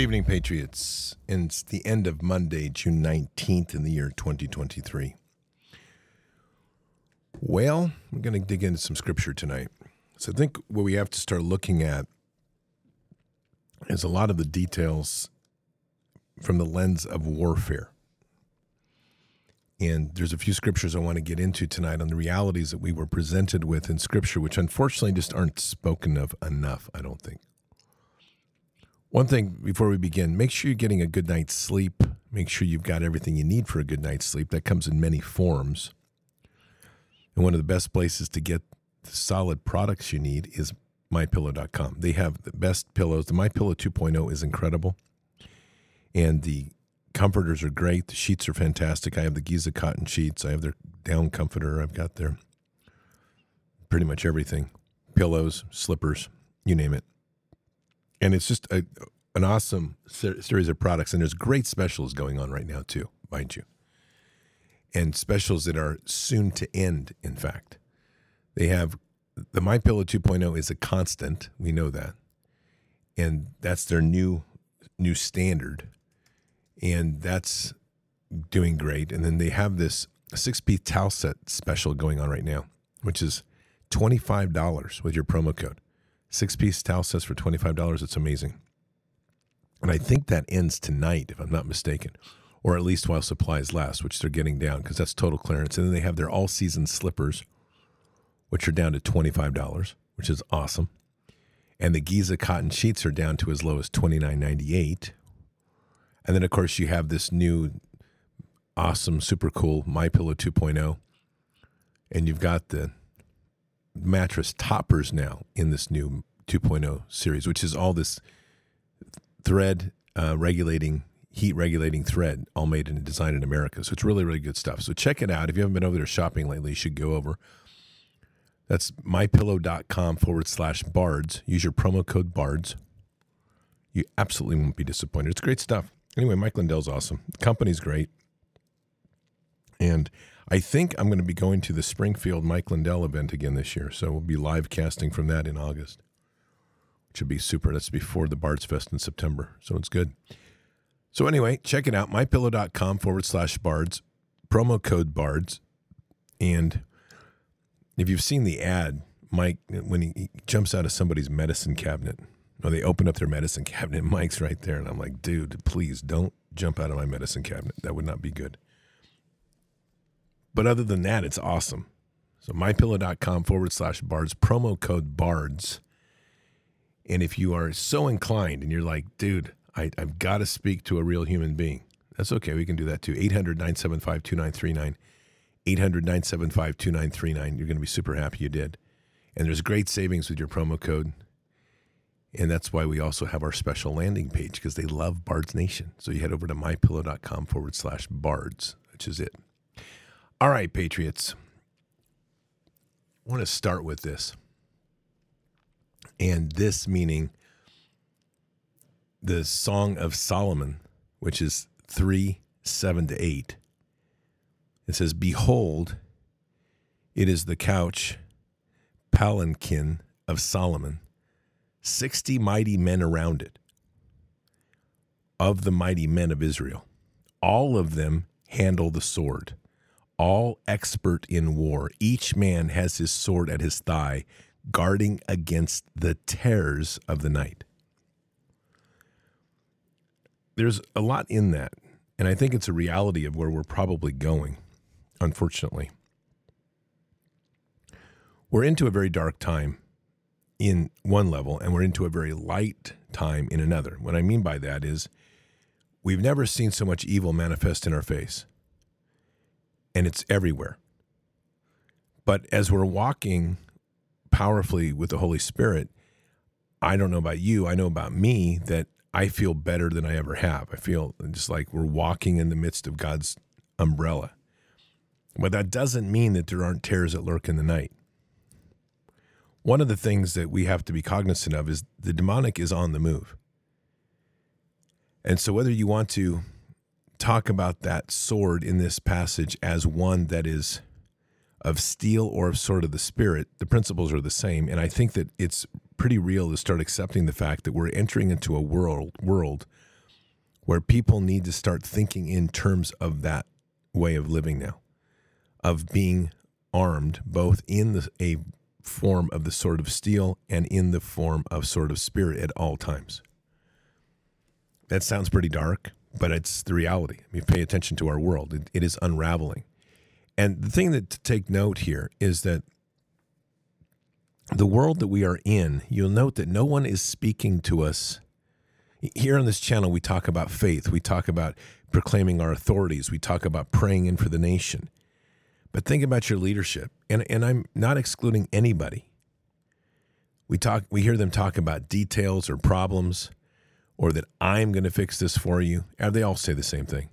Good evening, Patriots. It's the end of Monday, June 19th in the year 2023. Well, we're going to dig into some scripture tonight. So I think what we have to start looking at is a lot of the details from the lens of warfare. And there's a few scriptures I want to get into tonight on the realities that we were presented with in scripture, which unfortunately just aren't spoken of enough, I don't think. One thing before we begin, make sure you're getting a good night's sleep. Make sure you've got everything you need for a good night's sleep. That comes in many forms. And one of the best places to get the solid products you need is mypillow.com. They have the best pillows. The MyPillow 2.0 is incredible. And the comforters are great. The sheets are fantastic. I have the Giza cotton sheets. I have their down comforter. I've got their pretty much everything pillows, slippers, you name it. And it's just a, an awesome ser- series of products. And there's great specials going on right now, too, mind you. And specials that are soon to end, in fact. They have the My Pillow 2.0 is a constant. We know that. And that's their new new standard and that's doing great. And then they have this six piece towel set special going on right now, which is $25 with your promo code. Six piece towel sets for $25. It's amazing. And I think that ends tonight, if I'm not mistaken, or at least while supplies last, which they're getting down because that's total clearance. And then they have their all season slippers, which are down to $25, which is awesome. And the Giza cotton sheets are down to as low as $29.98, and then, of course, you have this new, awesome, super cool My Pillow 2.0, and you've got the mattress toppers now in this new 2.0 series, which is all this thread uh, regulating, heat regulating thread, all made and designed in America. So it's really, really good stuff. So check it out. If you haven't been over there shopping lately, you should go over. That's mypillow.com forward slash bards. Use your promo code bards. You absolutely won't be disappointed. It's great stuff. Anyway, Mike Lindell's awesome. The company's great. And I think I'm going to be going to the Springfield Mike Lindell event again this year. So we'll be live casting from that in August, which would be super. That's before the Bards Fest in September. So it's good. So anyway, check it out mypillow.com forward slash bards, promo code bards. And if you've seen the ad, Mike, when he, he jumps out of somebody's medicine cabinet, or they open up their medicine cabinet. Mike's right there. And I'm like, dude, please don't jump out of my medicine cabinet. That would not be good. But other than that, it's awesome. So mypillow.com forward slash bards, promo code bards. And if you are so inclined and you're like, dude, I, I've got to speak to a real human being, that's okay. We can do that too. 800 975 2939. 800 975 2939. You're going to be super happy you did. And there's great savings with your promo code. And that's why we also have our special landing page because they love Bards Nation. So you head over to mypillow.com forward slash bards, which is it. All right, Patriots. I want to start with this. And this meaning the Song of Solomon, which is 3 7 to 8. It says, Behold, it is the couch, palanquin of Solomon 60 mighty men around it of the mighty men of Israel. All of them handle the sword, all expert in war. Each man has his sword at his thigh, guarding against the terrors of the night. There's a lot in that, and I think it's a reality of where we're probably going, unfortunately. We're into a very dark time in one level and we're into a very light time in another. What I mean by that is we've never seen so much evil manifest in our face, and it's everywhere. But as we're walking powerfully with the Holy Spirit, I don't know about you, I know about me that I feel better than I ever have. I feel just like we're walking in the midst of God's umbrella. But that doesn't mean that there aren't terrors that lurk in the night one of the things that we have to be cognizant of is the demonic is on the move. And so, whether you want to talk about that sword in this passage as one that is of steel or of sword of the spirit, the principles are the same. And I think that it's pretty real to start accepting the fact that we're entering into a world world where people need to start thinking in terms of that way of living now, of being armed both in the, a form of the sword of steel and in the form of sword of spirit at all times. That sounds pretty dark, but it's the reality. I mean, pay attention to our world; it, it is unraveling. And the thing that to take note here is that the world that we are in, you'll note that no one is speaking to us. Here on this channel, we talk about faith. We talk about proclaiming our authorities. We talk about praying in for the nation. But think about your leadership. And, and I'm not excluding anybody. We talk we hear them talk about details or problems or that I'm going to fix this for you. Uh, they all say the same thing.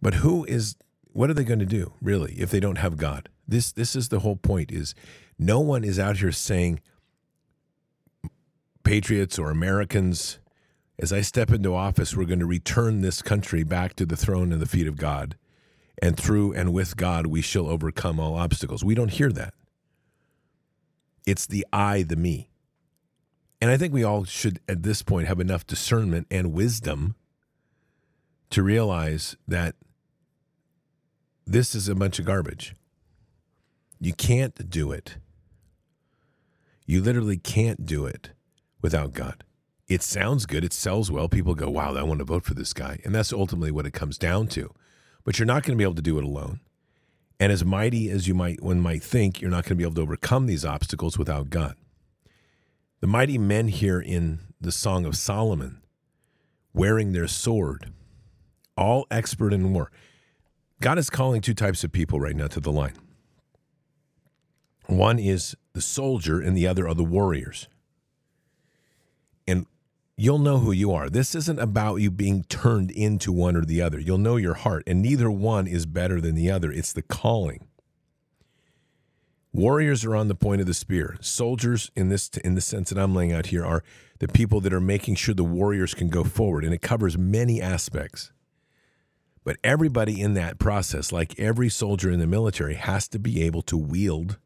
But who is what are they going to do really if they don't have God? This this is the whole point is no one is out here saying, patriots or Americans, as I step into office, we're going to return this country back to the throne and the feet of God. And through and with God, we shall overcome all obstacles. We don't hear that. It's the I, the me. And I think we all should, at this point, have enough discernment and wisdom to realize that this is a bunch of garbage. You can't do it you literally can't do it without God. It sounds good. It sells well. People go, wow, I want to vote for this guy. And that's ultimately what it comes down to. But you're not going to be able to do it alone. And as mighty as you might one might think, you're not going to be able to overcome these obstacles without God. The mighty men here in the Song of Solomon, wearing their sword, all expert in war. God is calling two types of people right now to the line. One is the soldier, and the other are the warriors. And you'll know who you are. This isn't about you being turned into one or the other. You'll know your heart, and neither one is better than the other. It's the calling. Warriors are on the point of the spear. Soldiers, in this in the sense that I'm laying out here, are the people that are making sure the warriors can go forward, and it covers many aspects. But everybody in that process, like every soldier in the military, has to be able to wield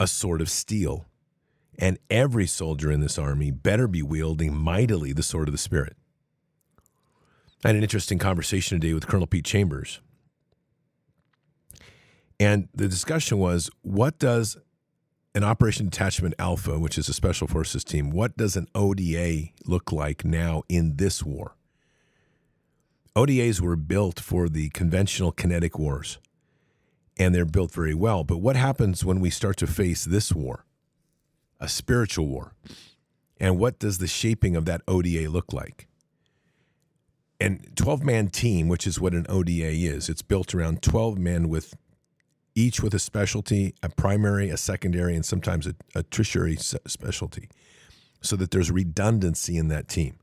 a sword of steel. And every soldier in this army better be wielding mightily the sword of the Spirit. I had an interesting conversation today with Colonel Pete Chambers. And the discussion was what does an Operation Detachment Alpha, which is a special forces team, what does an ODA look like now in this war? ODAs were built for the conventional kinetic wars and they're built very well. But what happens when we start to face this war, a spiritual war? And what does the shaping of that ODA look like? And 12 man team, which is what an ODA is, it's built around 12 men with each with a specialty, a primary, a secondary, and sometimes a, a tertiary specialty, so that there's redundancy in that team.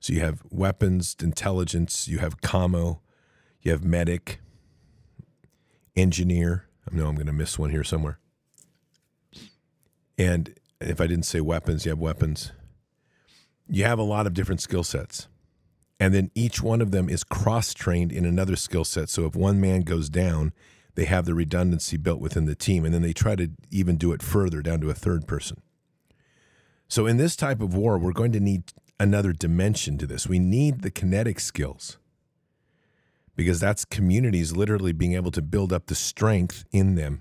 So you have weapons, intelligence, you have commo, you have medic, engineer. I know I'm going to miss one here somewhere. And if I didn't say weapons, you have weapons. You have a lot of different skill sets. And then each one of them is cross trained in another skill set. So if one man goes down, they have the redundancy built within the team. And then they try to even do it further down to a third person. So in this type of war, we're going to need another dimension to this. We need the kinetic skills because that's communities literally being able to build up the strength in them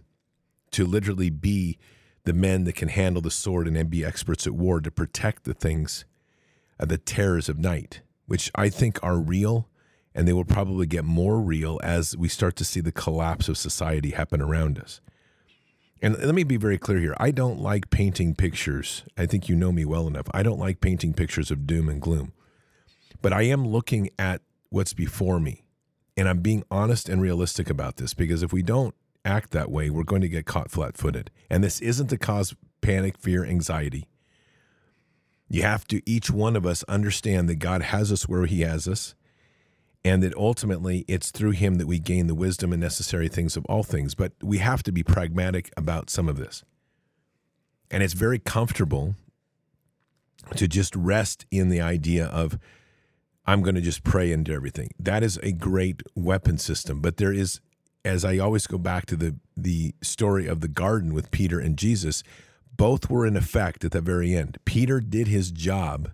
to literally be the men that can handle the sword and be experts at war to protect the things, uh, the terrors of night, which I think are real. And they will probably get more real as we start to see the collapse of society happen around us. And let me be very clear here. I don't like painting pictures. I think you know me well enough. I don't like painting pictures of doom and gloom. But I am looking at what's before me. And I'm being honest and realistic about this because if we don't act that way, we're going to get caught flat footed. And this isn't to cause panic, fear, anxiety. You have to, each one of us, understand that God has us where He has us, and that ultimately it's through Him that we gain the wisdom and necessary things of all things. But we have to be pragmatic about some of this. And it's very comfortable to just rest in the idea of, I'm going to just pray into everything. That is a great weapon system, but there is as I always go back to the the story of the garden with Peter and Jesus, Both were in effect at the very end. Peter did his job,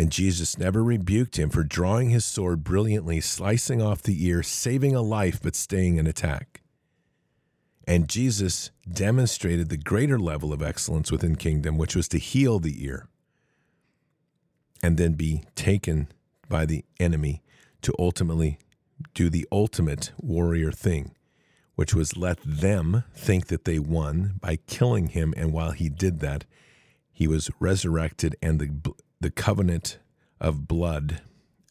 and Jesus never rebuked him for drawing his sword brilliantly, slicing off the ear, saving a life, but staying in attack. And Jesus demonstrated the greater level of excellence within kingdom, which was to heal the ear and then be taken by the enemy to ultimately do the ultimate warrior thing which was let them think that they won by killing him. And while he did that, he was resurrected, and the, the covenant of blood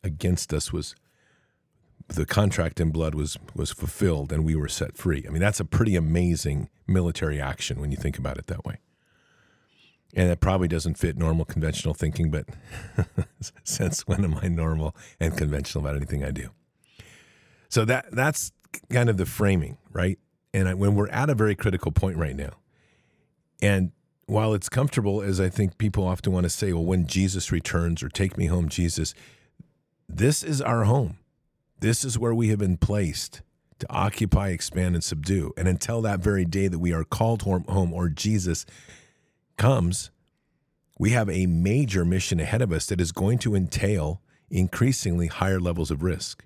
against us was the contract in blood was was fulfilled and we were set free. I mean, that's a pretty amazing military action when you think about it that way. And it probably doesn't fit normal conventional thinking, but since when am I normal and conventional about anything I do? So that that's kind of the framing, right? And I, when we're at a very critical point right now, and while it's comfortable, as I think people often want to say, well, when Jesus returns or take me home, Jesus, this is our home. This is where we have been placed to occupy, expand, and subdue. And until that very day that we are called home or Jesus comes, we have a major mission ahead of us that is going to entail increasingly higher levels of risk.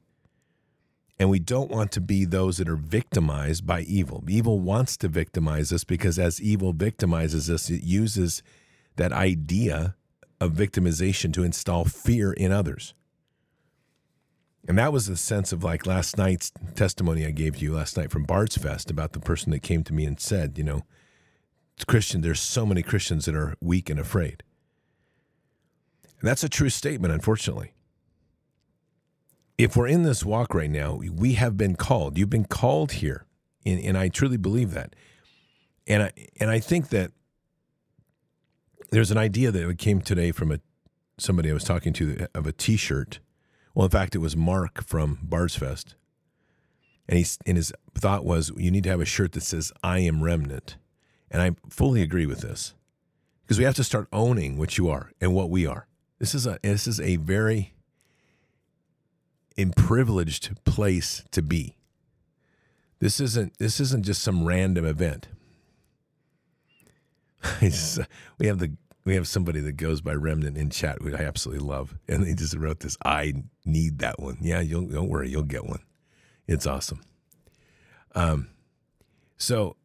And we don't want to be those that are victimized by evil. Evil wants to victimize us because as evil victimizes us, it uses that idea of victimization to install fear in others. And that was the sense of like last night's testimony I gave to you last night from Bard's Fest about the person that came to me and said, you know, Christian, there's so many Christians that are weak and afraid. And that's a true statement, unfortunately if we're in this walk right now, we have been called. You've been called here, and, and I truly believe that. And I and I think that there's an idea that came today from a somebody I was talking to of a T-shirt. Well, in fact, it was Mark from Bard's Fest, and he's and his thought was you need to have a shirt that says "I am remnant," and I fully agree with this because we have to start owning what you are and what we are. This is a this is a very in privileged place to be. This isn't this isn't just some random event. we have the we have somebody that goes by remnant in chat, which I absolutely love, and they just wrote this. I need that one. Yeah, you'll don't worry, you'll get one. It's awesome. Um, so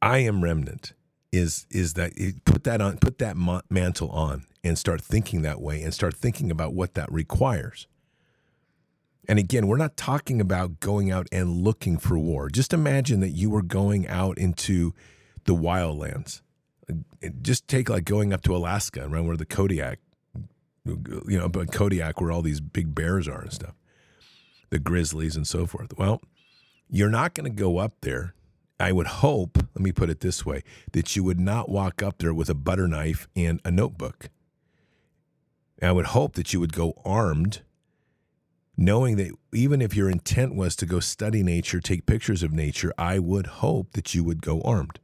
I am remnant is is that put that on put that mantle on and start thinking that way and start thinking about what that requires. And again, we're not talking about going out and looking for war. Just imagine that you were going out into the wildlands. Uh, just take like going up to Alaska, around where the Kodiak, you know, but Kodiak, where all these big bears are and stuff, the grizzlies and so forth. Well, you're not going to go up there. I would hope, let me put it this way, that you would not walk up there with a butter knife and a notebook. I would hope that you would go armed knowing that even if your intent was to go study nature, take pictures of nature, I would hope that you would go armed.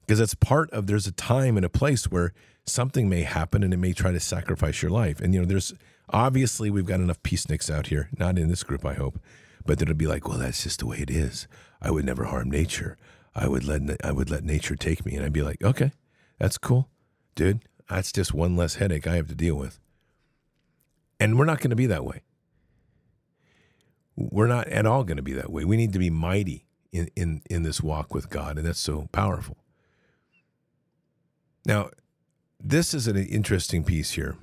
Because that's part of there's a time and a place where something may happen and it may try to sacrifice your life. And you know, there's obviously we've got enough peaceniks out here, not in this group, I hope, but it'll be like, well, that's just the way it is. I would never harm nature. I would let I would let nature take me, and I'd be like, okay, that's cool, dude. That's just one less headache I have to deal with. And we're not going to be that way we're not at all going to be that way. We need to be mighty in, in, in this walk with God, and that's so powerful. Now, this is an interesting piece here.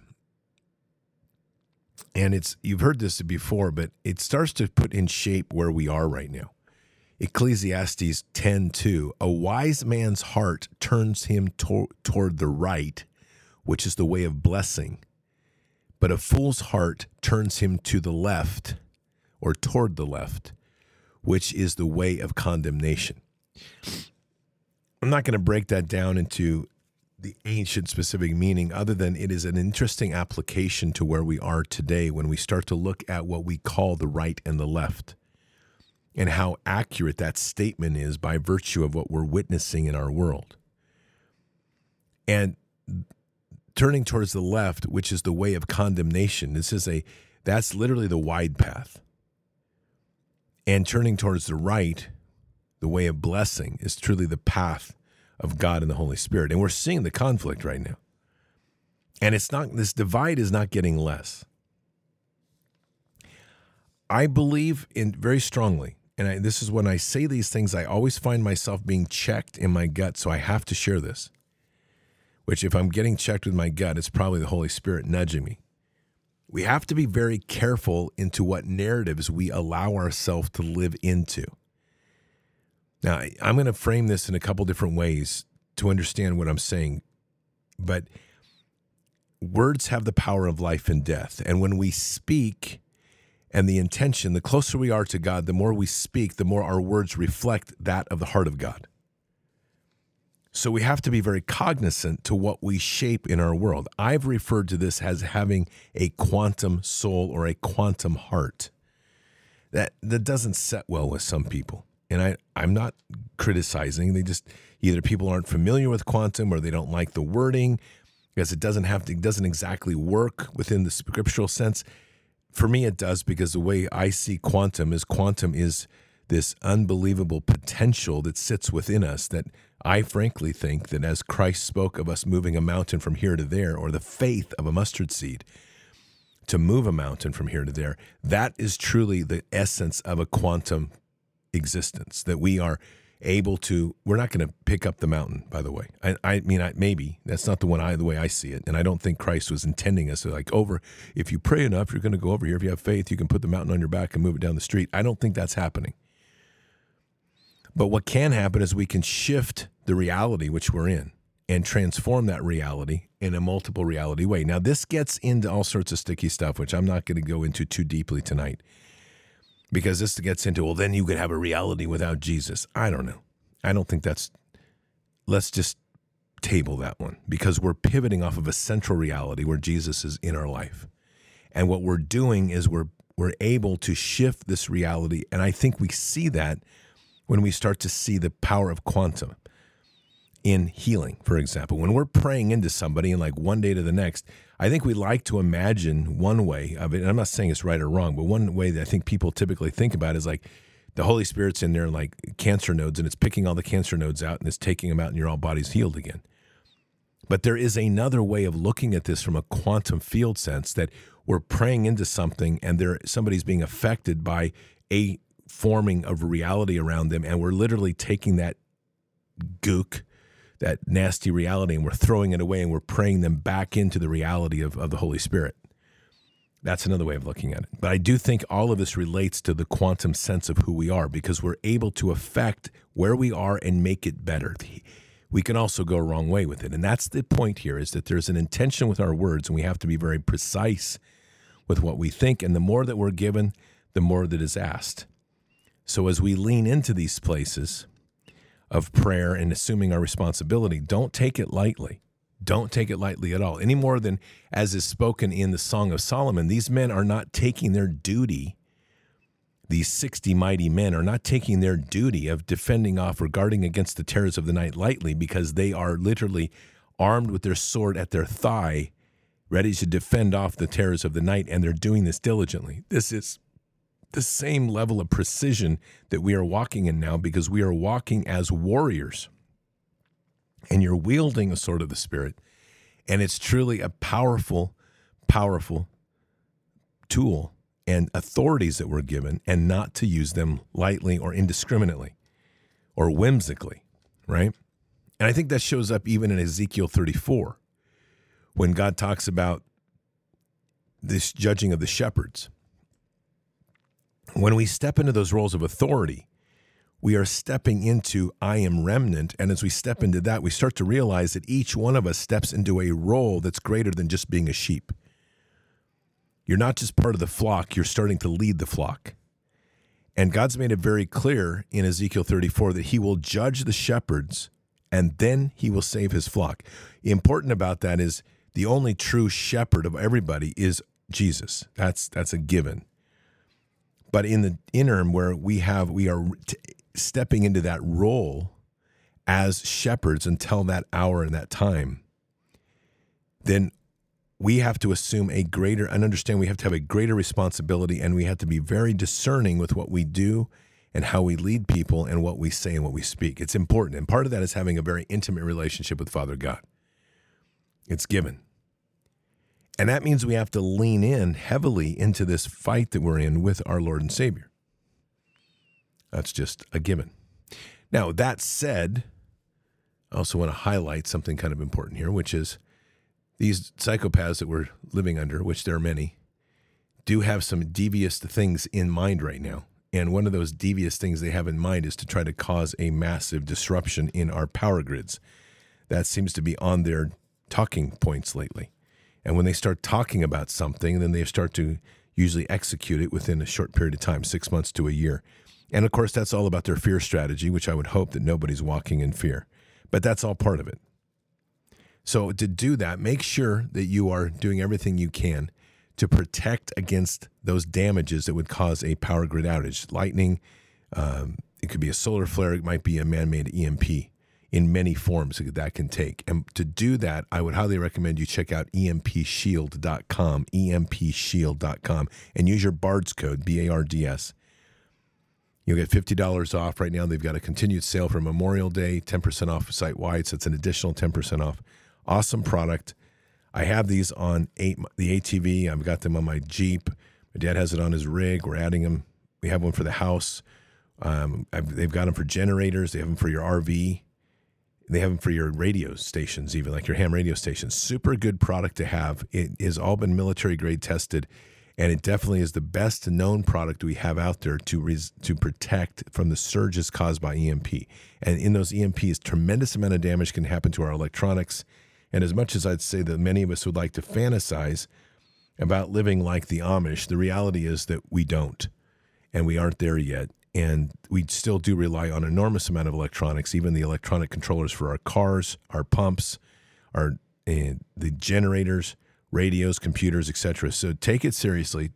And it's you've heard this before, but it starts to put in shape where we are right now. Ecclesiastes 10:2 A wise man's heart turns him to- toward the right, which is the way of blessing, but a fool's heart turns him to the left, or toward the left, which is the way of condemnation. I'm not going to break that down into the ancient specific meaning, other than it is an interesting application to where we are today when we start to look at what we call the right and the left and how accurate that statement is by virtue of what we're witnessing in our world. And turning towards the left, which is the way of condemnation, this is a that's literally the wide path. And turning towards the right, the way of blessing, is truly the path of God and the Holy Spirit. And we're seeing the conflict right now. And it's not, this divide is not getting less. I believe in very strongly, and I, this is when I say these things, I always find myself being checked in my gut. So I have to share this, which if I'm getting checked with my gut, it's probably the Holy Spirit nudging me. We have to be very careful into what narratives we allow ourselves to live into. Now, I'm going to frame this in a couple different ways to understand what I'm saying, but words have the power of life and death. And when we speak and the intention, the closer we are to God, the more we speak, the more our words reflect that of the heart of God. So we have to be very cognizant to what we shape in our world. I've referred to this as having a quantum soul or a quantum heart. That that doesn't set well with some people. And I, I'm not criticizing. They just either people aren't familiar with quantum or they don't like the wording because it doesn't have to it doesn't exactly work within the scriptural sense. For me it does because the way I see quantum is quantum is this unbelievable potential that sits within us that I frankly think that as Christ spoke of us moving a mountain from here to there, or the faith of a mustard seed to move a mountain from here to there, that is truly the essence of a quantum existence. That we are able to, we're not going to pick up the mountain, by the way. I, I mean, I, maybe that's not the one I, the way I see it. And I don't think Christ was intending us to like over, if you pray enough, you're going to go over here. If you have faith, you can put the mountain on your back and move it down the street. I don't think that's happening. But what can happen is we can shift the reality which we're in and transform that reality in a multiple reality way. Now, this gets into all sorts of sticky stuff, which I'm not going to go into too deeply tonight because this gets into, well, then you could have a reality without Jesus. I don't know. I don't think that's, let's just table that one because we're pivoting off of a central reality where Jesus is in our life. And what we're doing is we're, we're able to shift this reality. And I think we see that when we start to see the power of quantum in healing, for example. When we're praying into somebody and like one day to the next, I think we like to imagine one way of it. And I'm not saying it's right or wrong, but one way that I think people typically think about is like the Holy Spirit's in there like cancer nodes and it's picking all the cancer nodes out and it's taking them out and your all body's healed again. But there is another way of looking at this from a quantum field sense that we're praying into something and there somebody's being affected by a forming of reality around them, and we're literally taking that gook, that nasty reality, and we're throwing it away and we're praying them back into the reality of, of the Holy Spirit. That's another way of looking at it. But I do think all of this relates to the quantum sense of who we are because we're able to affect where we are and make it better. We can also go a wrong way with it. And that's the point here is that there's an intention with our words and we have to be very precise with what we think. And the more that we're given, the more that is asked. So as we lean into these places of prayer and assuming our responsibility, don't take it lightly. Don't take it lightly at all. Any more than as is spoken in the Song of Solomon, these men are not taking their duty. These 60 mighty men are not taking their duty of defending off or guarding against the terrors of the night lightly because they are literally armed with their sword at their thigh, ready to defend off the terrors of the night, and they're doing this diligently. This is the same level of precision that we are walking in now because we are walking as warriors. And you're wielding a sword of the Spirit. And it's truly a powerful, powerful tool and authorities that we're given, and not to use them lightly or indiscriminately or whimsically, right? And I think that shows up even in Ezekiel 34 when God talks about this judging of the shepherds when we step into those roles of authority, we are stepping into I am remnant. And as we step into that, we start to realize that each one of us steps into a role that's greater than just being a sheep. You're not just part of the flock, you're starting to lead the flock. And God's made it very clear in Ezekiel 34 that he will judge the shepherds and then he will save his flock. Important about that is the only true shepherd of everybody is Jesus. That's that's a given. But in the interim, where we have we are t- stepping into that role as shepherds until that hour and that time, then we have to assume a greater and understand we have to have a greater responsibility and we have to be very discerning with what we do and how we lead people and what we say and what we speak. It's important. And part of that is having a very intimate relationship with Father God. It's given. And that means we have to lean in heavily into this fight that we're in with our Lord and Savior. That's just a given. Now, that said, I also want to highlight something kind of important here, which is these psychopaths that we're living under, which there are many, do have some devious things in mind right now. And one of those devious things they have in mind is to try to cause a massive disruption in our power grids. That seems to be on their talking points lately. And when they start talking about something, then they start to usually execute it within a short period of time, six months to a year. And of course, that's all about their fear strategy, which I would hope that nobody's walking in fear. But that's all part of it. So, to do that, make sure that you are doing everything you can to protect against those damages that would cause a power grid outage. Lightning, um, it could be a solar flare, it might be a man made EMP in many forms that, can take. And to do that, I would highly recommend you check out empshield.com, empshield.com, and use your BARDS code, B A R D S. You'll get $50 off right now. They've got a continued sale for Memorial Day, 10% off site wide. So it's an additional 10% off. Awesome product. I have these on eight, the ATV. I've got them on my Jeep. My dad has it on his rig. We're adding them. We have one for the house. Um, they've got them for generators. They have them for your RV. They have them for your radio stations, even like your ham radio stations. Super good product to have. It has all been military grade tested, and it definitely is the best known product we have out there to res- to protect from the surges caused by EMP. And in those EMPs, tremendous amount of damage can happen to our electronics and as much as I'd say that many of us would like to fantasize about living like the Amish, the reality is that we don't, and we aren't there yet. And we still do rely on enormous amount of electronics, even the electronic controllers for our cars, our pumps, our the generators, radios, computers, etc. So take it seriously.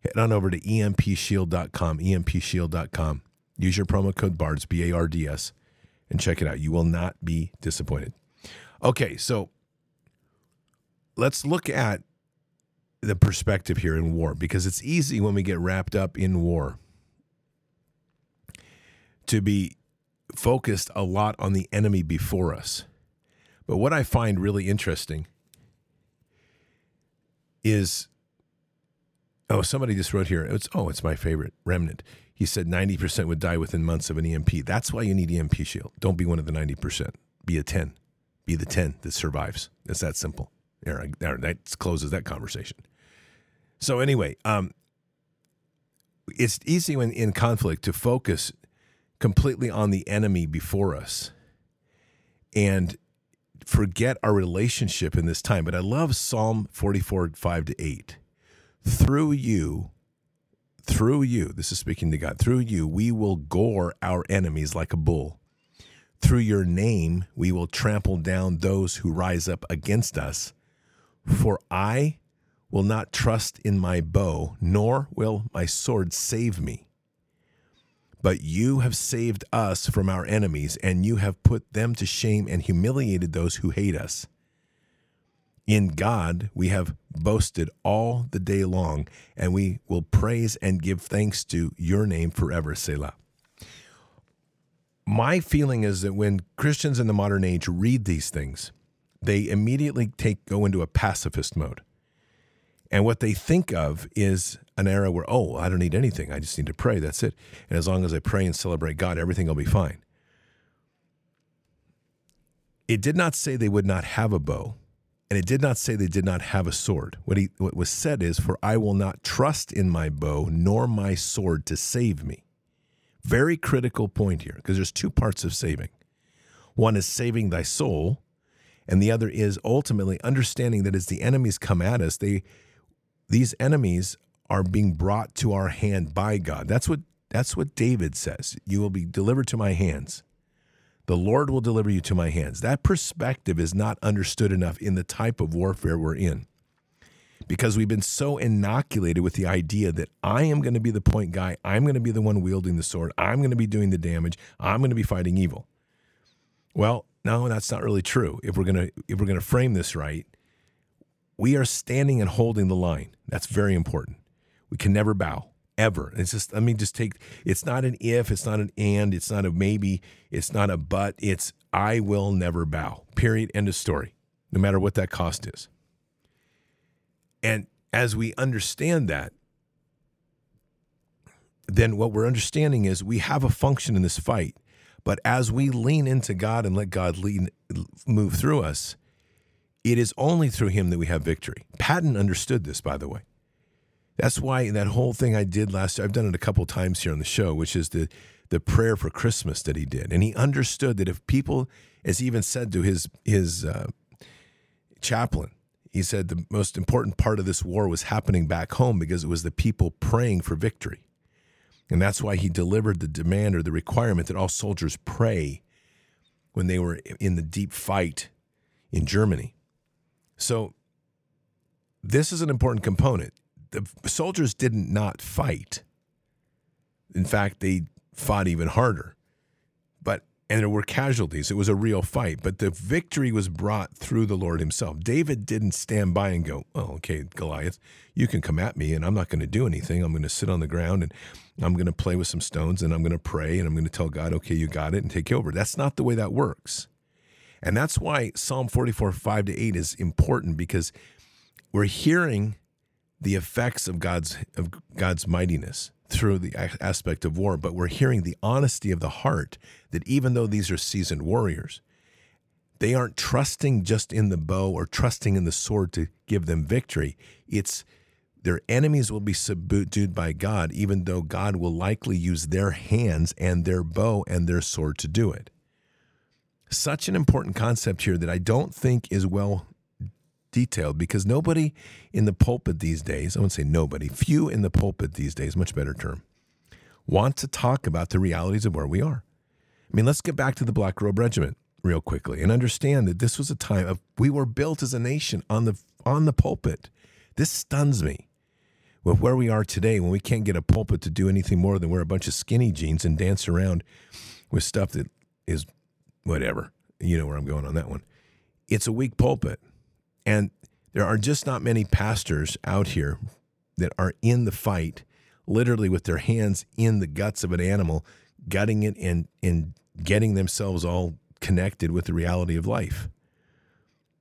Head on over to empshield.com, empshield.com. Use your promo code BARDS, B A R D S, and check it out. You will not be disappointed. Okay, so let's look at the perspective here in war because it's easy when we get wrapped up in war to be focused a lot on the enemy before us. But what I find really interesting is oh, somebody just wrote here. It's oh, it's my favorite remnant. He said 90% would die within months of an EMP. That's why you need EMP shield. Don't be one of the 90%. Be a 10. Be the 10 that survives. It's that simple. There, there that closes that conversation. So anyway, um, it's easy when in conflict to focus completely on the enemy before us and forget our relationship in this time. But I love Psalm 44, 5 to 8. Through you, through you, this is speaking to God, through you, we will gore our enemies like a bull. Through your name, we will trample down those who rise up against us. For I will not trust in my bow, nor will my sword save me. But you have saved us from our enemies, and you have put them to shame and humiliated those who hate us. In God we have boasted all the day long, and we will praise and give thanks to your name forever, Selah. My feeling is that when Christians in the modern age read these things, they immediately take go into a pacifist mode. And what they think of is an era where, oh, I don't need anything. I just need to pray. That's it. And as long as I pray and celebrate God, everything will be fine. It did not say they would not have a bow, and it did not say they did not have a sword. What, he, what was said is, For I will not trust in my bow nor my sword to save me. Very critical point here, because there's two parts of saving. One is saving thy soul, and the other is ultimately understanding that as the enemies come at us, they these enemies are being brought to our hand by God. That's what that's what David says. You will be delivered to my hands. The Lord will deliver you to my hands. That perspective is not understood enough in the type of warfare we're in. Because we've been so inoculated with the idea that I am going to be the point guy, I'm going to be the one wielding the sword, I'm going to be doing the damage, I'm going to be fighting evil. Well, no, that's not really true. If we're gonna if we're gonna frame this right, we are standing and holding the line. That's very important. We can never bow. ever. It's just, let me just take, it's not an if, it's not an and, it's not a maybe, it's not a but, it's I will never bow. Period. End of story. No matter what that cost is. And as we understand that, then what we're understanding is we have a function in this fight. But as we lean into God and let God lead, move through us, it is only through Him that we have victory. Patton understood this, by the way. That's why that whole thing I did last year, I've done it a couple times here on the show, which is the the prayer for Christmas that he did, and he understood that if people, as he even said to his his uh, chaplain, he said the most important part of this war was happening back home because it was the people praying for victory. And that's why he delivered the demand or the requirement that all soldiers pray when they were in the deep fight in Germany. So, this is an important component. The soldiers didn't not fight. In fact, they fought even harder But and there were casualties. It was a real fight, but the victory was brought through the Lord Himself. David didn't stand by and go, "Oh, okay, Goliath, you can come at me, and I'm not going to do anything. I'm going to sit on the ground and I'm going to play with some stones, and I'm going to pray, and I'm going to tell God, okay, you got it, and take over." That's not the way that works, and that's why Psalm 44, five to eight is important because we're hearing the effects of God's of God's mightiness through the aspect of war, but we're hearing the honesty of the heart that even though these are seasoned warriors, they aren't trusting just in the bow or trusting in the sword to give them victory. It's their enemies will be subdued by God, even though God will likely use their hands and their bow and their sword to do it. Such an important concept here that I don't think is well detailed because nobody in the pulpit these days, I wouldn't say nobody, few in the pulpit these days, much better term, want to talk about the realities of where we are. I mean, let's get back to the Black Robe Regiment real quickly and understand that this was a time of we were built as a nation on the on the pulpit. This stuns me. With where we are today, when we can't get a pulpit to do anything more than wear a bunch of skinny jeans and dance around with stuff that is whatever. You know where I'm going on that one. It's a weak pulpit. And there are just not many pastors out here that are in the fight, literally with their hands in the guts of an animal, gutting it and, and getting themselves all connected with the reality of life.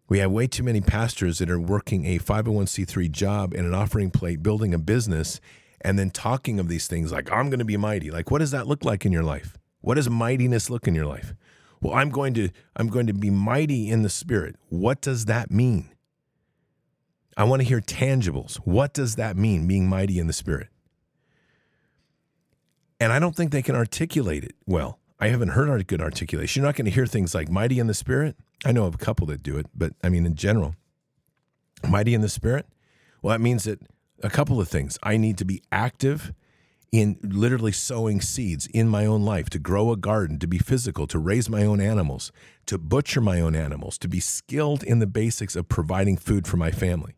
We have way too many pastors that are working a 501c3 job and an offering plate, building a business, and then talking of these things like, I'm going to be mighty. Like, what does that look like in your life? What does mightiness look in your life? Well, I'm going to I'm going to be mighty in the spirit. What does that mean? I want to hear tangibles. What does that mean, being mighty in the spirit? And I don't think they can articulate it well. I haven't heard a good articulation. You're not going to hear things like mighty in the spirit. I know of a couple that do it, but I mean, in general, mighty in the spirit. Well, that means that a couple of things. I need to be active in literally sowing seeds in my own life, to grow a garden, to be physical, to raise my own animals, to butcher my own animals, to be skilled in the basics of providing food for my family.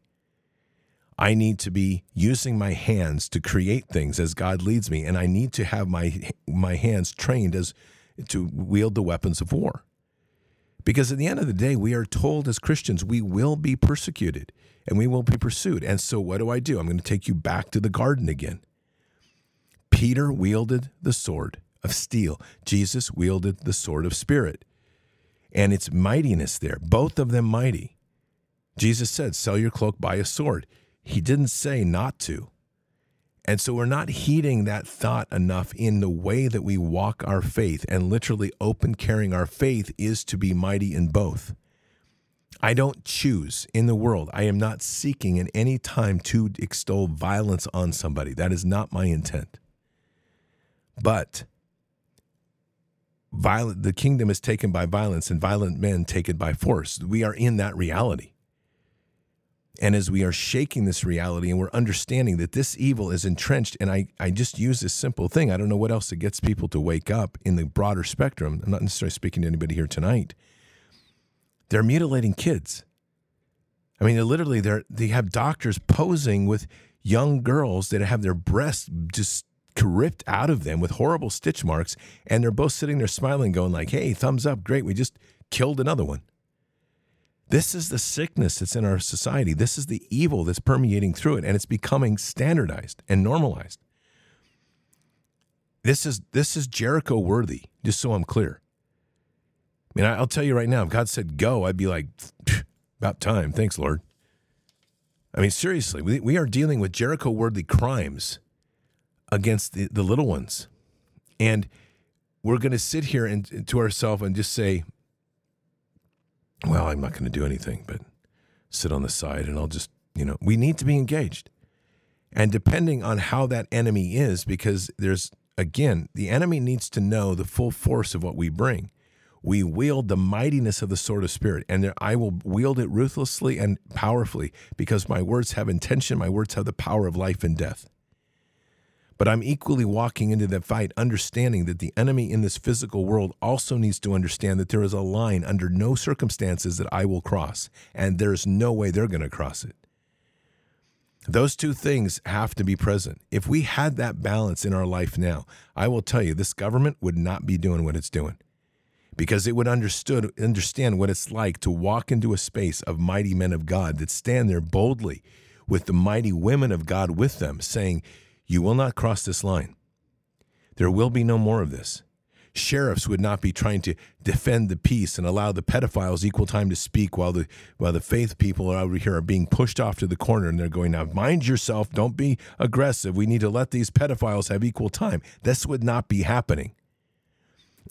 I need to be using my hands to create things as God leads me, and I need to have my my hands trained as to wield the weapons of war. Because at the end of the day, we are told as Christians we will be persecuted and we will be pursued. And so, what do I do? I'm going to take you back to the garden again. Peter wielded the sword of steel. Jesus wielded the sword of spirit. And it's mightiness there, both of them mighty. Jesus said, Sell your cloak, buy a sword. He didn't say not to. And so we're not heeding that thought enough in the way that we walk our faith. And literally, open carrying our faith is to be mighty in both. I don't choose in the world. I am not seeking in any time to extol violence on somebody. That is not my intent. But violent, the kingdom is taken by violence, and violent men take it by force. We are in that reality. And as we are shaking this reality and we're understanding that this evil is entrenched, and I, I just use this simple thing. I don't know what else that gets people to wake up in the broader spectrum. I'm not necessarily speaking to anybody here tonight. They're mutilating kids. I mean, they're literally they're they have doctors posing with young girls that have their breasts just ripped out of them with horrible stitch marks, and they're both sitting there smiling, going like, "Hey, thumbs up, great, we just killed another one." This is the sickness that's in our society. This is the evil that's permeating through it, and it's becoming standardized and normalized. this is this is Jericho worthy, just so I'm clear. I mean, I'll tell you right now, if God said go, I'd be like, about time. Thanks, Lord. I mean, seriously, we, we are dealing with Jericho worthy crimes against the, the little ones. And we're going to sit here and, and to ourselves and just say, well, I'm not going to do anything but sit on the side and I'll just, you know, we need to be engaged. And depending on how that enemy is, because there's, again, the enemy needs to know the full force of what we bring. We wield the mightiness of the sword of spirit, and I will wield it ruthlessly and powerfully because my words have intention, my words have the power of life and death. But I'm equally walking into the fight, understanding that the enemy in this physical world also needs to understand that there is a line under no circumstances that I will cross, and there's no way they're going to cross it. Those two things have to be present. If we had that balance in our life now, I will tell you, this government would not be doing what it's doing because it would understood understand what it's like to walk into a space of mighty men of God that stand there boldly with the mighty women of God with them saying, you will not cross this line. There will be no more of this. Sheriffs would not be trying to defend the peace and allow the pedophiles equal time to speak while the while the faith people over here are being pushed off to the corner and they're going, now mind yourself, don't be aggressive. We need to let these pedophiles have equal time. This would not be happening.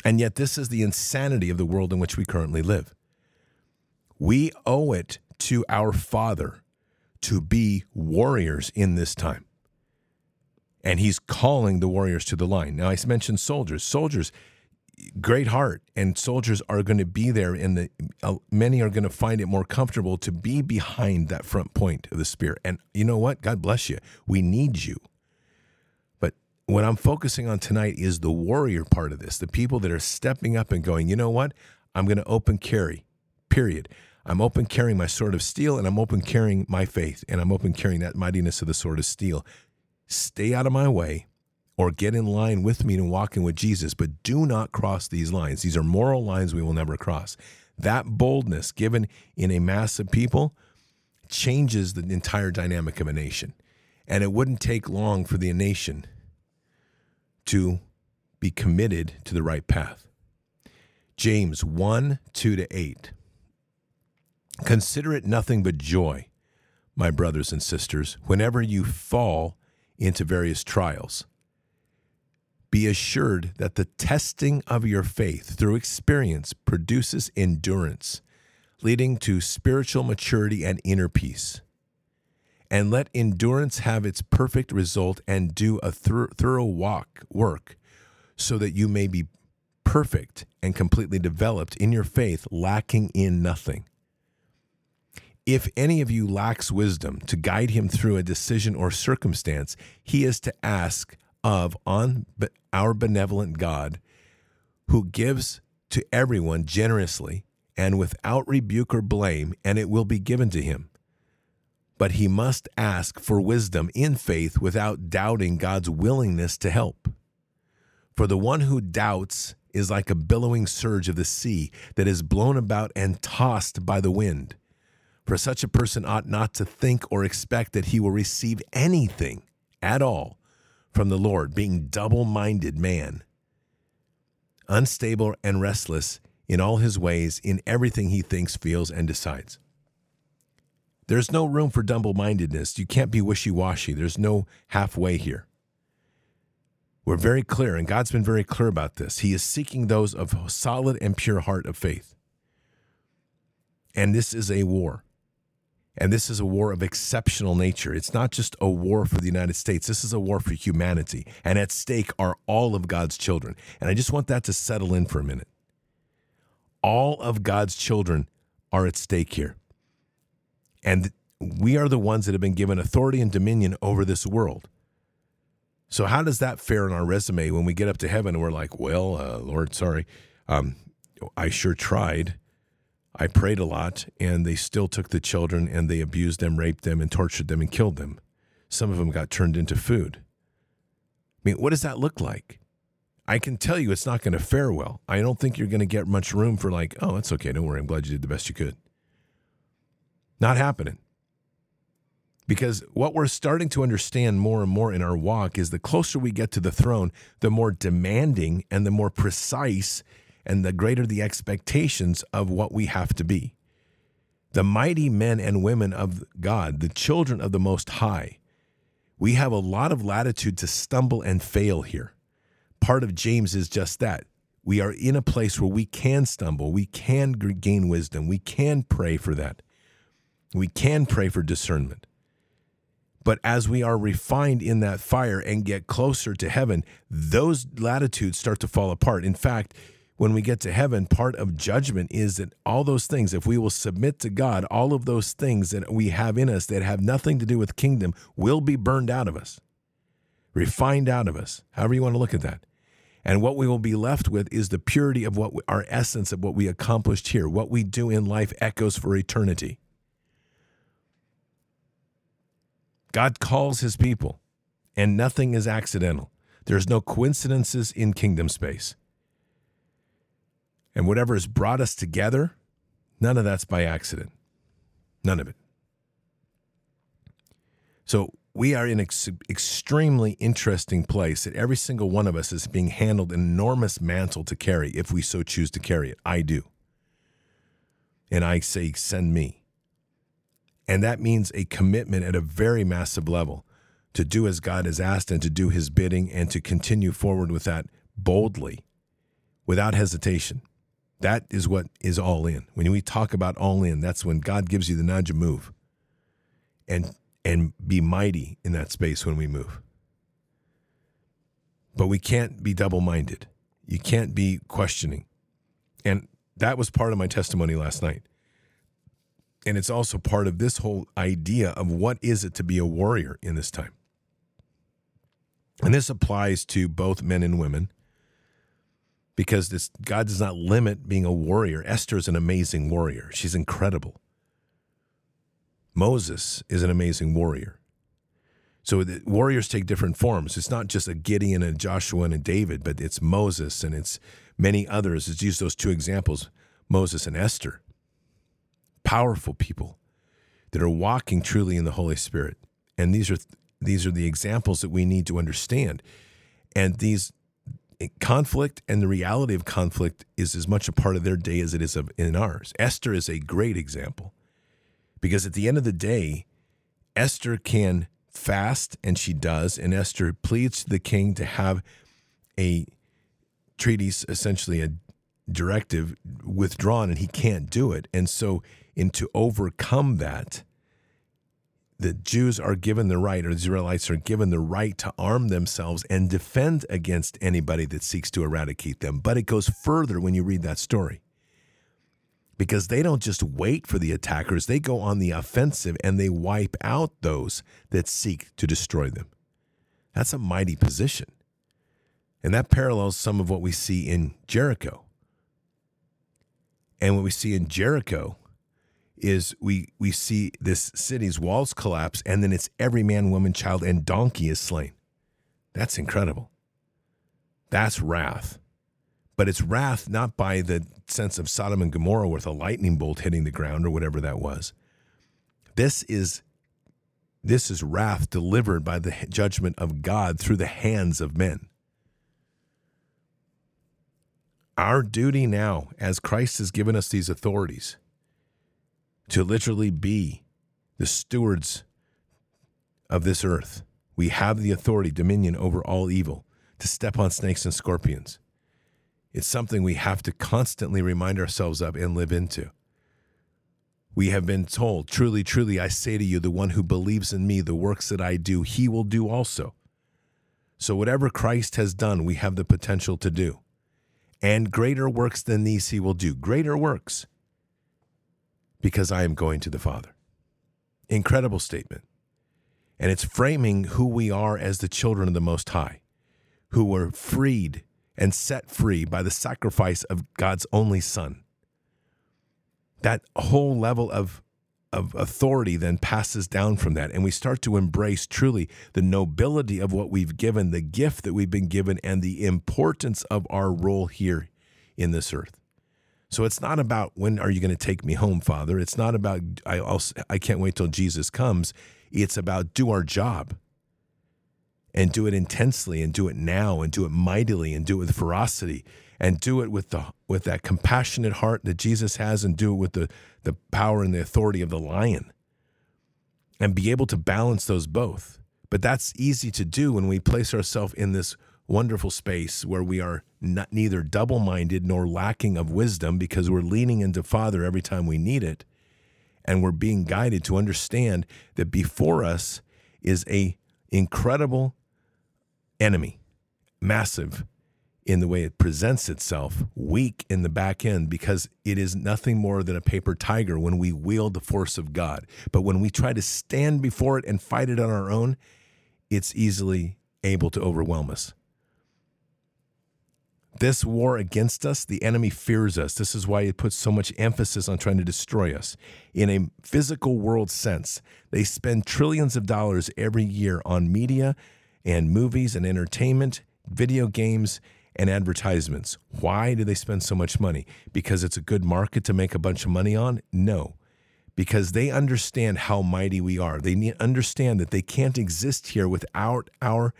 And yet this is the insanity of the world in which we currently live. We owe it to our Father to be warriors in this time and he's calling the warriors to the line. Now I mentioned soldiers. Soldiers, great heart, and soldiers are going to be there. And the uh, many are going to find it more comfortable to be behind that front point of the spear. And you know what? God bless you. We need you. But what I'm focusing on tonight is the warrior part of this. The people that are stepping up and going. You know what? I'm going to open carry. Period. I'm open carrying my sword of steel and I'm open carrying my faith and I'm open carrying that mightiness of the sword of steel stay out of my way or get in line with me and walking with Jesus, but do not cross these lines. These are moral lines we will never cross. That boldness given in a mass of people changes the entire dynamic of a nation. And it wouldn't take long for the nation to be committed to the right path. James 1 2 to 8. Consider it nothing but joy, my brothers and sisters, whenever you fall into various trials. Be assured that the testing of your faith through experience produces endurance, leading to spiritual maturity and inner peace. And let endurance have its perfect result and do a thorough walk work so that you may be perfect and completely developed in your faith, lacking in nothing. If any of you lacks wisdom to guide him through a decision or circumstance, he is to ask of on our benevolent God, who gives to everyone generously and without rebuke or blame, and it will be given to him. But he must ask for wisdom in faith without doubting God's willingness to help. For the one who doubts is like a billowing surge of the sea that is blown about and tossed by the wind. For such a person ought not to think or expect that he will receive anything at all from the Lord, being double minded man, unstable and restless in all his ways, in everything he thinks, feels, and decides. There's no room for double mindedness. You can't be wishy washy. There's no halfway here. We're very clear, and God's been very clear about this. He is seeking those of solid and pure heart of faith. And this is a war. And this is a war of exceptional nature. It's not just a war for the United States, this is a war for humanity. And at stake are all of God's children. And I just want that to settle in for a minute. All of God's children are at stake here. And we are the ones that have been given authority and dominion over this world. So, how does that fare in our resume when we get up to heaven and we're like, well, uh, Lord, sorry, um, I sure tried. I prayed a lot, and they still took the children and they abused them, raped them, and tortured them and killed them. Some of them got turned into food. I mean, what does that look like? I can tell you it's not going to fare well. I don't think you're going to get much room for, like, oh, it's okay. Don't worry. I'm glad you did the best you could. Not happening. Because what we're starting to understand more and more in our walk is the closer we get to the throne, the more demanding and the more precise and the greater the expectations of what we have to be. The mighty men and women of God, the children of the Most High, we have a lot of latitude to stumble and fail here. Part of James is just that. We are in a place where we can stumble, we can gain wisdom, we can pray for that, we can pray for discernment. But as we are refined in that fire and get closer to heaven, those latitudes start to fall apart. In fact, when we get to heaven, part of judgment is that all those things, if we will submit to God, all of those things that we have in us that have nothing to do with kingdom will be burned out of us, refined out of us, however you want to look at that. And what we will be left with is the purity of what we, our essence of what we accomplished here. What we do in life echoes for eternity. God calls his people, and nothing is accidental. There's no coincidences in kingdom space. And whatever has brought us together, none of that's by accident. None of it. So we are in an ex- extremely interesting place that every single one of us is being handled an enormous mantle to carry if we so choose to carry it. I do. And I say, send me. And that means a commitment at a very massive level to do as God has asked and to do his bidding and to continue forward with that boldly, without hesitation. That is what is all in. When we talk about all in, that's when God gives you the nudge to move and and be mighty in that space when we move. But we can't be double-minded. You can't be questioning. And that was part of my testimony last night. And it's also part of this whole idea of what is it to be a warrior in this time. And this applies to both men and women because this God does not limit being a warrior. Esther is an amazing warrior. She's incredible. Moses is an amazing warrior. So warriors take different forms. It's not just a Gideon and Joshua and David, but it's Moses and it's many others. Let's use those two examples, Moses and Esther powerful people that are walking truly in the Holy Spirit. And these are these are the examples that we need to understand. And these conflict and the reality of conflict is as much a part of their day as it is of in ours. Esther is a great example because at the end of the day, Esther can fast and she does, and Esther pleads to the king to have a treaties, essentially a directive withdrawn, and he can't do it. And so and to overcome that, the Jews are given the right, or the Israelites are given the right to arm themselves and defend against anybody that seeks to eradicate them. But it goes further when you read that story. Because they don't just wait for the attackers, they go on the offensive and they wipe out those that seek to destroy them. That's a mighty position. And that parallels some of what we see in Jericho. And what we see in Jericho is we we see this city's walls collapse and then it's every man, woman, child, and donkey is slain. That's incredible. That's wrath. But it's wrath not by the sense of Sodom and Gomorrah with a lightning bolt hitting the ground or whatever that was. This is this is wrath delivered by the judgment of God through the hands of men. Our duty now, as Christ has given us these authorities, to literally be the stewards of this earth. We have the authority, dominion over all evil, to step on snakes and scorpions. It's something we have to constantly remind ourselves of and live into. We have been told, truly, truly, I say to you, the one who believes in me, the works that I do, he will do also. So, whatever Christ has done, we have the potential to do. And greater works than these he will do. Greater works because I am going to the Father. Incredible statement. And it's framing who we are as the children of the Most High, who were freed and set free by the sacrifice of God's only Son. That whole level of, of authority then passes down from that, and we start to embrace truly the nobility of what we've given, the gift that we've been given, and the importance of our role here in this earth. So it's not about when are you going to take me home, Father. It's not about I also, I can't wait till Jesus comes. It's about do our job and do it intensely and do it now and do it mightily and do it with ferocity and do it with the with that compassionate heart that Jesus has and do it with the the power and the authority of the lion and be able to balance those both but that's easy to do when we place ourselves in this wonderful space where we are not, neither double-minded nor lacking of wisdom because we're leaning into father every time we need it and we're being guided to understand that before us is a incredible enemy massive in the way it presents itself, weak in the back end because it is nothing more than a paper tiger when we wield the force of God. But when we try to stand before it and fight it on our own, it's easily able to overwhelm us. This war against us, the enemy fears us. This is why it puts so much emphasis on trying to destroy us. In a physical world sense, they spend trillions of dollars every year on media and movies and entertainment, video games, and advertisements. Why do they spend so much money? Because it's a good market to make a bunch of money on? No. Because they understand how mighty we are. They understand that they can't exist here without our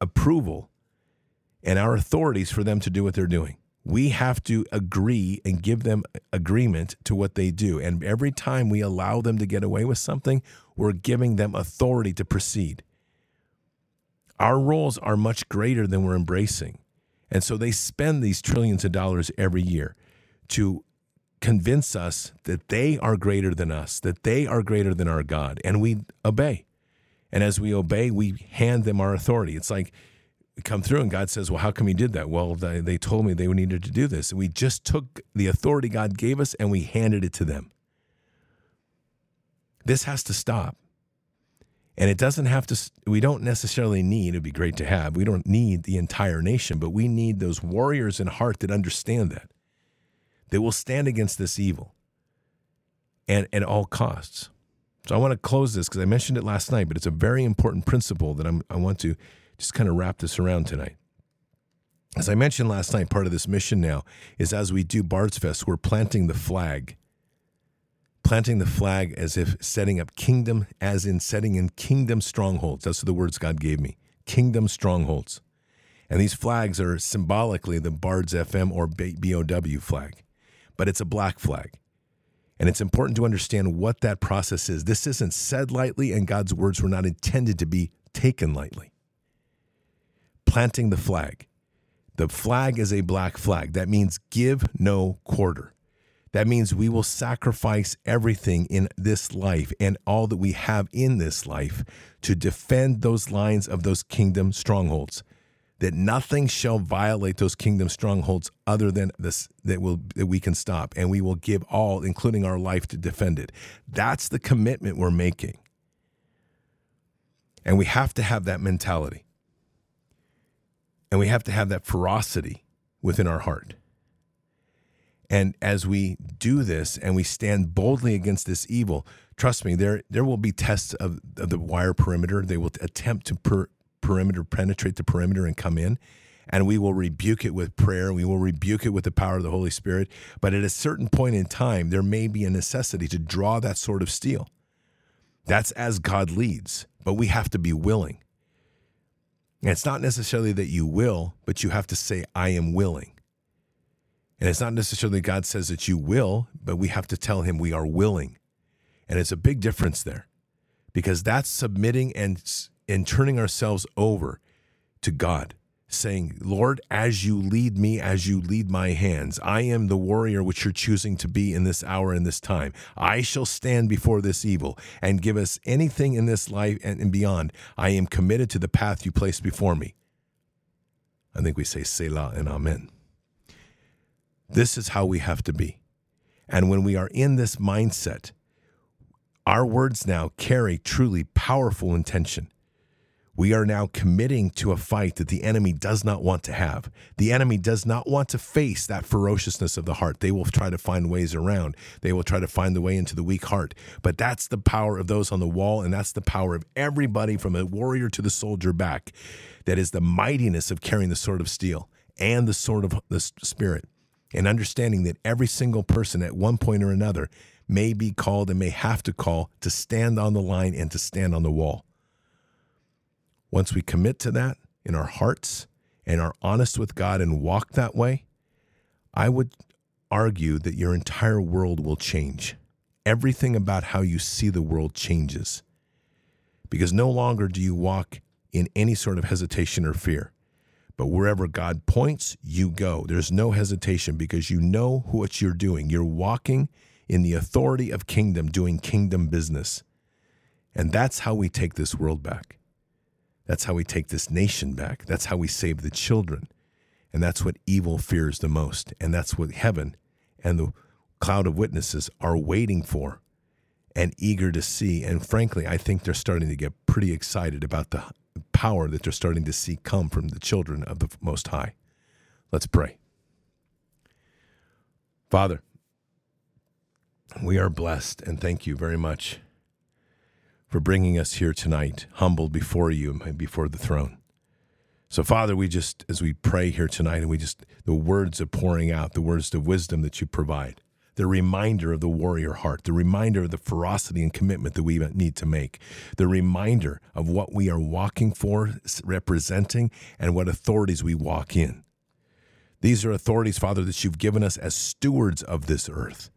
approval and our authorities for them to do what they're doing. We have to agree and give them agreement to what they do. And every time we allow them to get away with something, we're giving them authority to proceed. Our roles are much greater than we're embracing. And so they spend these trillions of dollars every year to convince us that they are greater than us, that they are greater than our God, and we obey. And as we obey, we hand them our authority. It's like come through and God says, Well, how come you did that? Well, they told me they needed to do this. And we just took the authority God gave us and we handed it to them. This has to stop. And it doesn't have to, we don't necessarily need, it'd be great to have, we don't need the entire nation, but we need those warriors in heart that understand that, that will stand against this evil and at all costs. So I want to close this because I mentioned it last night, but it's a very important principle that I'm, I want to just kind of wrap this around tonight. As I mentioned last night, part of this mission now is as we do Bards Fest, we're planting the flag planting the flag as if setting up kingdom, as in setting in kingdom strongholds. Those are the words God gave me kingdom strongholds. And these flags are symbolically the Bards FM or BOW flag, but it's a black flag. And it's important to understand what that process is. This isn't said lightly, and God's words were not intended to be taken lightly. Planting the flag. The flag is a black flag. That means give no quarter. That means we will sacrifice everything in this life and all that we have in this life to defend those lines of those kingdom strongholds. That nothing shall violate those kingdom strongholds other than this that will that we can stop. And we will give all, including our life, to defend it. That's the commitment we're making. And we have to have that mentality. And we have to have that ferocity within our heart. And as we do this and we stand boldly against this evil, trust me, there there will be tests of, of the wire perimeter. They will attempt to per, perimeter penetrate the perimeter and come in, and we will rebuke it with prayer. We will rebuke it with the power of the Holy Spirit. But at a certain point in time, there may be a necessity to draw that sort of steel. That's as God leads, but we have to be willing. And it's not necessarily that you will, but you have to say, I am willing. And it's not necessarily God says that you will, but we have to tell him we are willing. And it's a big difference there because that's submitting and, and turning ourselves over to God, saying, Lord, as you lead me, as you lead my hands, I am the warrior which you're choosing to be in this hour and this time. I shall stand before this evil and give us anything in this life and beyond. I am committed to the path you place before me. I think we say Selah and Amen. This is how we have to be. And when we are in this mindset, our words now carry truly powerful intention. We are now committing to a fight that the enemy does not want to have. The enemy does not want to face that ferociousness of the heart. They will try to find ways around. They will try to find the way into the weak heart. But that's the power of those on the wall, and that's the power of everybody from a warrior to the soldier back. That is the mightiness of carrying the sword of steel and the sword of the spirit and understanding that every single person at one point or another may be called and may have to call to stand on the line and to stand on the wall. Once we commit to that in our hearts and are honest with God and walk that way, I would argue that your entire world will change. Everything about how you see the world changes because no longer do you walk in any sort of hesitation or fear. But wherever God points, you go. There's no hesitation because you know what you're doing. You're walking in the authority of kingdom, doing kingdom business. And that's how we take this world back. That's how we take this nation back. That's how we save the children. And that's what evil fears the most. And that's what heaven and the cloud of witnesses are waiting for and eager to see. And frankly, I think they're starting to get pretty excited about the power that they're starting to see come from the children of the Most High. Let's pray. Father, we are blessed and thank you very much for bringing us here tonight, humbled before you and before the throne. So, Father, we just, as we pray here tonight, and we just, the words of pouring out, the words of wisdom that you provide, the reminder of the warrior heart, the reminder of the ferocity and commitment that we need to make, the reminder of what we are walking for, representing, and what authorities we walk in. These are authorities, Father, that you've given us as stewards of this earth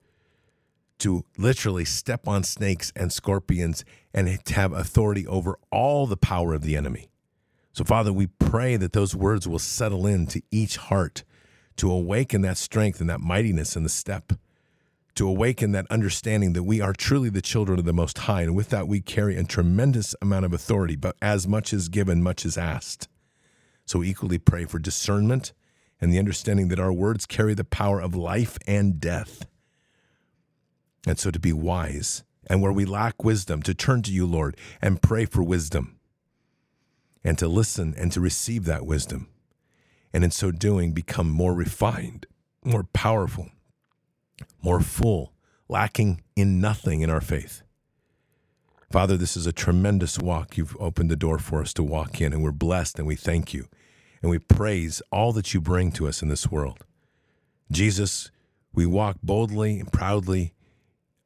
to literally step on snakes and scorpions and to have authority over all the power of the enemy. So, Father, we pray that those words will settle into each heart to awaken that strength and that mightiness in the step, to awaken that understanding that we are truly the children of the Most High. And with that, we carry a tremendous amount of authority, but as much is given, much is asked. So, equally pray for discernment and the understanding that our words carry the power of life and death. And so to be wise, and where we lack wisdom, to turn to you, Lord, and pray for wisdom, and to listen and to receive that wisdom. And in so doing, become more refined, more powerful, more full, lacking in nothing in our faith. Father, this is a tremendous walk. You've opened the door for us to walk in, and we're blessed and we thank you. And we praise all that you bring to us in this world. Jesus, we walk boldly and proudly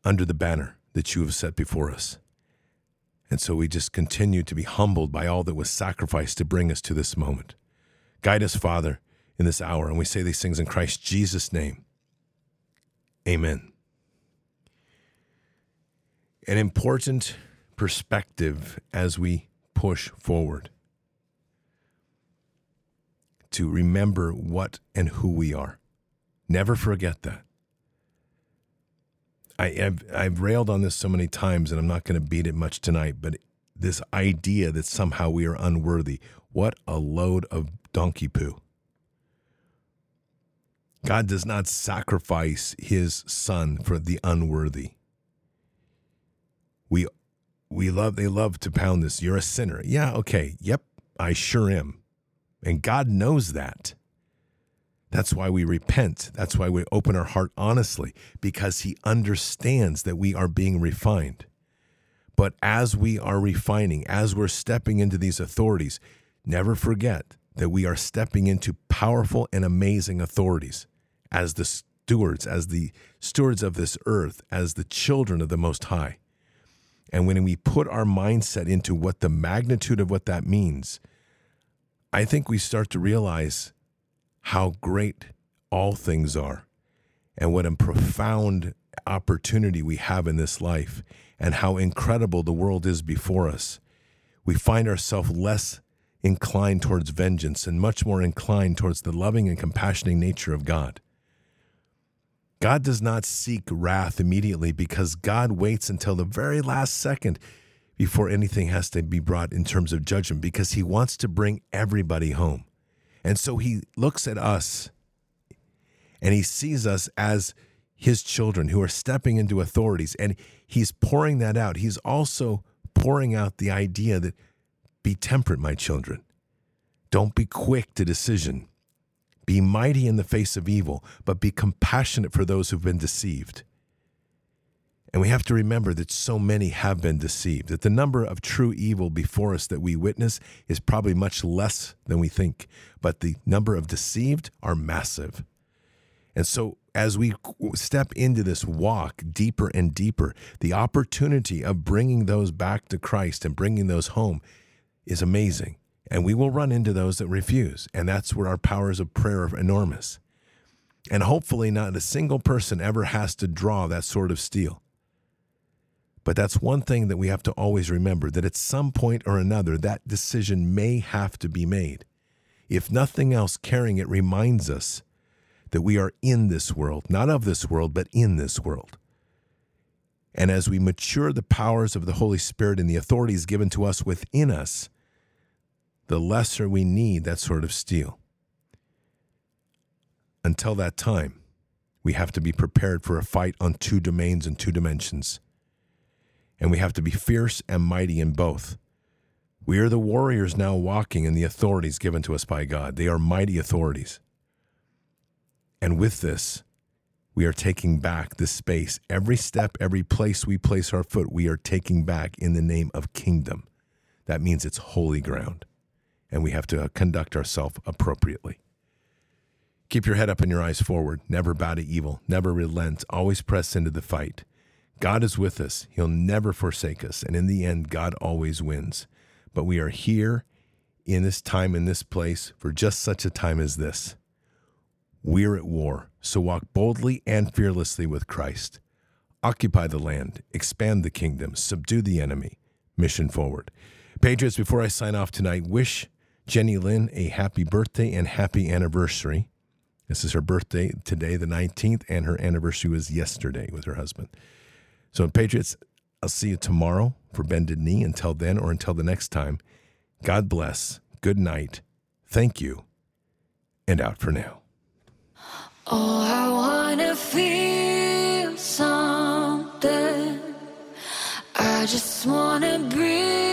under the banner that you have set before us. And so we just continue to be humbled by all that was sacrificed to bring us to this moment. Guide us, Father, in this hour. And we say these things in Christ Jesus' name. Amen. An important perspective as we push forward to remember what and who we are. Never forget that. I, have I've railed on this so many times, and I'm not going to beat it much tonight. But this idea that somehow we are unworthy, what a load of donkey poo! God does not sacrifice His Son for the unworthy. We we love they love to pound this. You're a sinner. Yeah, okay. Yep, I sure am. And God knows that. That's why we repent. That's why we open our heart honestly, because He understands that we are being refined. But as we are refining, as we're stepping into these authorities, never forget that we are stepping into powerful and amazing authorities as the stewards, as the stewards of this earth, as the children of the Most High. And when we put our mindset into what the magnitude of what that means, I think we start to realize how great all things are and what a profound opportunity we have in this life and how incredible the world is before us, we find ourselves less inclined towards vengeance and much more inclined towards the loving and compassionating nature of God. God does not seek wrath immediately because God waits until the very last second before anything has to be brought in terms of judgment because he wants to bring everybody home. And so he looks at us and he sees us as his children who are stepping into authorities and he's pouring that out. He's also pouring out the idea that be temperate, my children. Don't be quick to decision. Be mighty in the face of evil, but be compassionate for those who've been deceived. And we have to remember that so many have been deceived, that the number of true evil before us that we witness is probably much less than we think, but the number of deceived are massive. And so, as we step into this walk deeper and deeper, the opportunity of bringing those back to Christ and bringing those home is amazing. And we will run into those that refuse. And that's where our powers of prayer are enormous. And hopefully, not a single person ever has to draw that sort of steel. But that's one thing that we have to always remember that at some point or another, that decision may have to be made. If nothing else, carrying it reminds us that we are in this world, not of this world, but in this world. And as we mature the powers of the Holy Spirit and the authorities given to us within us, the lesser we need that sort of steel. Until that time, we have to be prepared for a fight on two domains and two dimensions. And we have to be fierce and mighty in both. We are the warriors now walking in the authorities given to us by God. They are mighty authorities. And with this, we are taking back this space. Every step, every place we place our foot, we are taking back in the name of kingdom. That means it's holy ground. And we have to uh, conduct ourselves appropriately. Keep your head up and your eyes forward. Never bow to evil. Never relent. Always press into the fight. God is with us. He'll never forsake us. And in the end, God always wins. But we are here in this time, in this place, for just such a time as this. We're at war, so walk boldly and fearlessly with Christ. Occupy the land, expand the kingdom, subdue the enemy. Mission forward. Patriots, before I sign off tonight, wish Jenny Lynn a happy birthday and happy anniversary. This is her birthday today, the 19th, and her anniversary was yesterday with her husband. So, Patriots, I'll see you tomorrow for Bended Knee. Until then, or until the next time, God bless, good night, thank you, and out for now. Oh, I wanna feel something. I just wanna breathe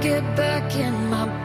get back in my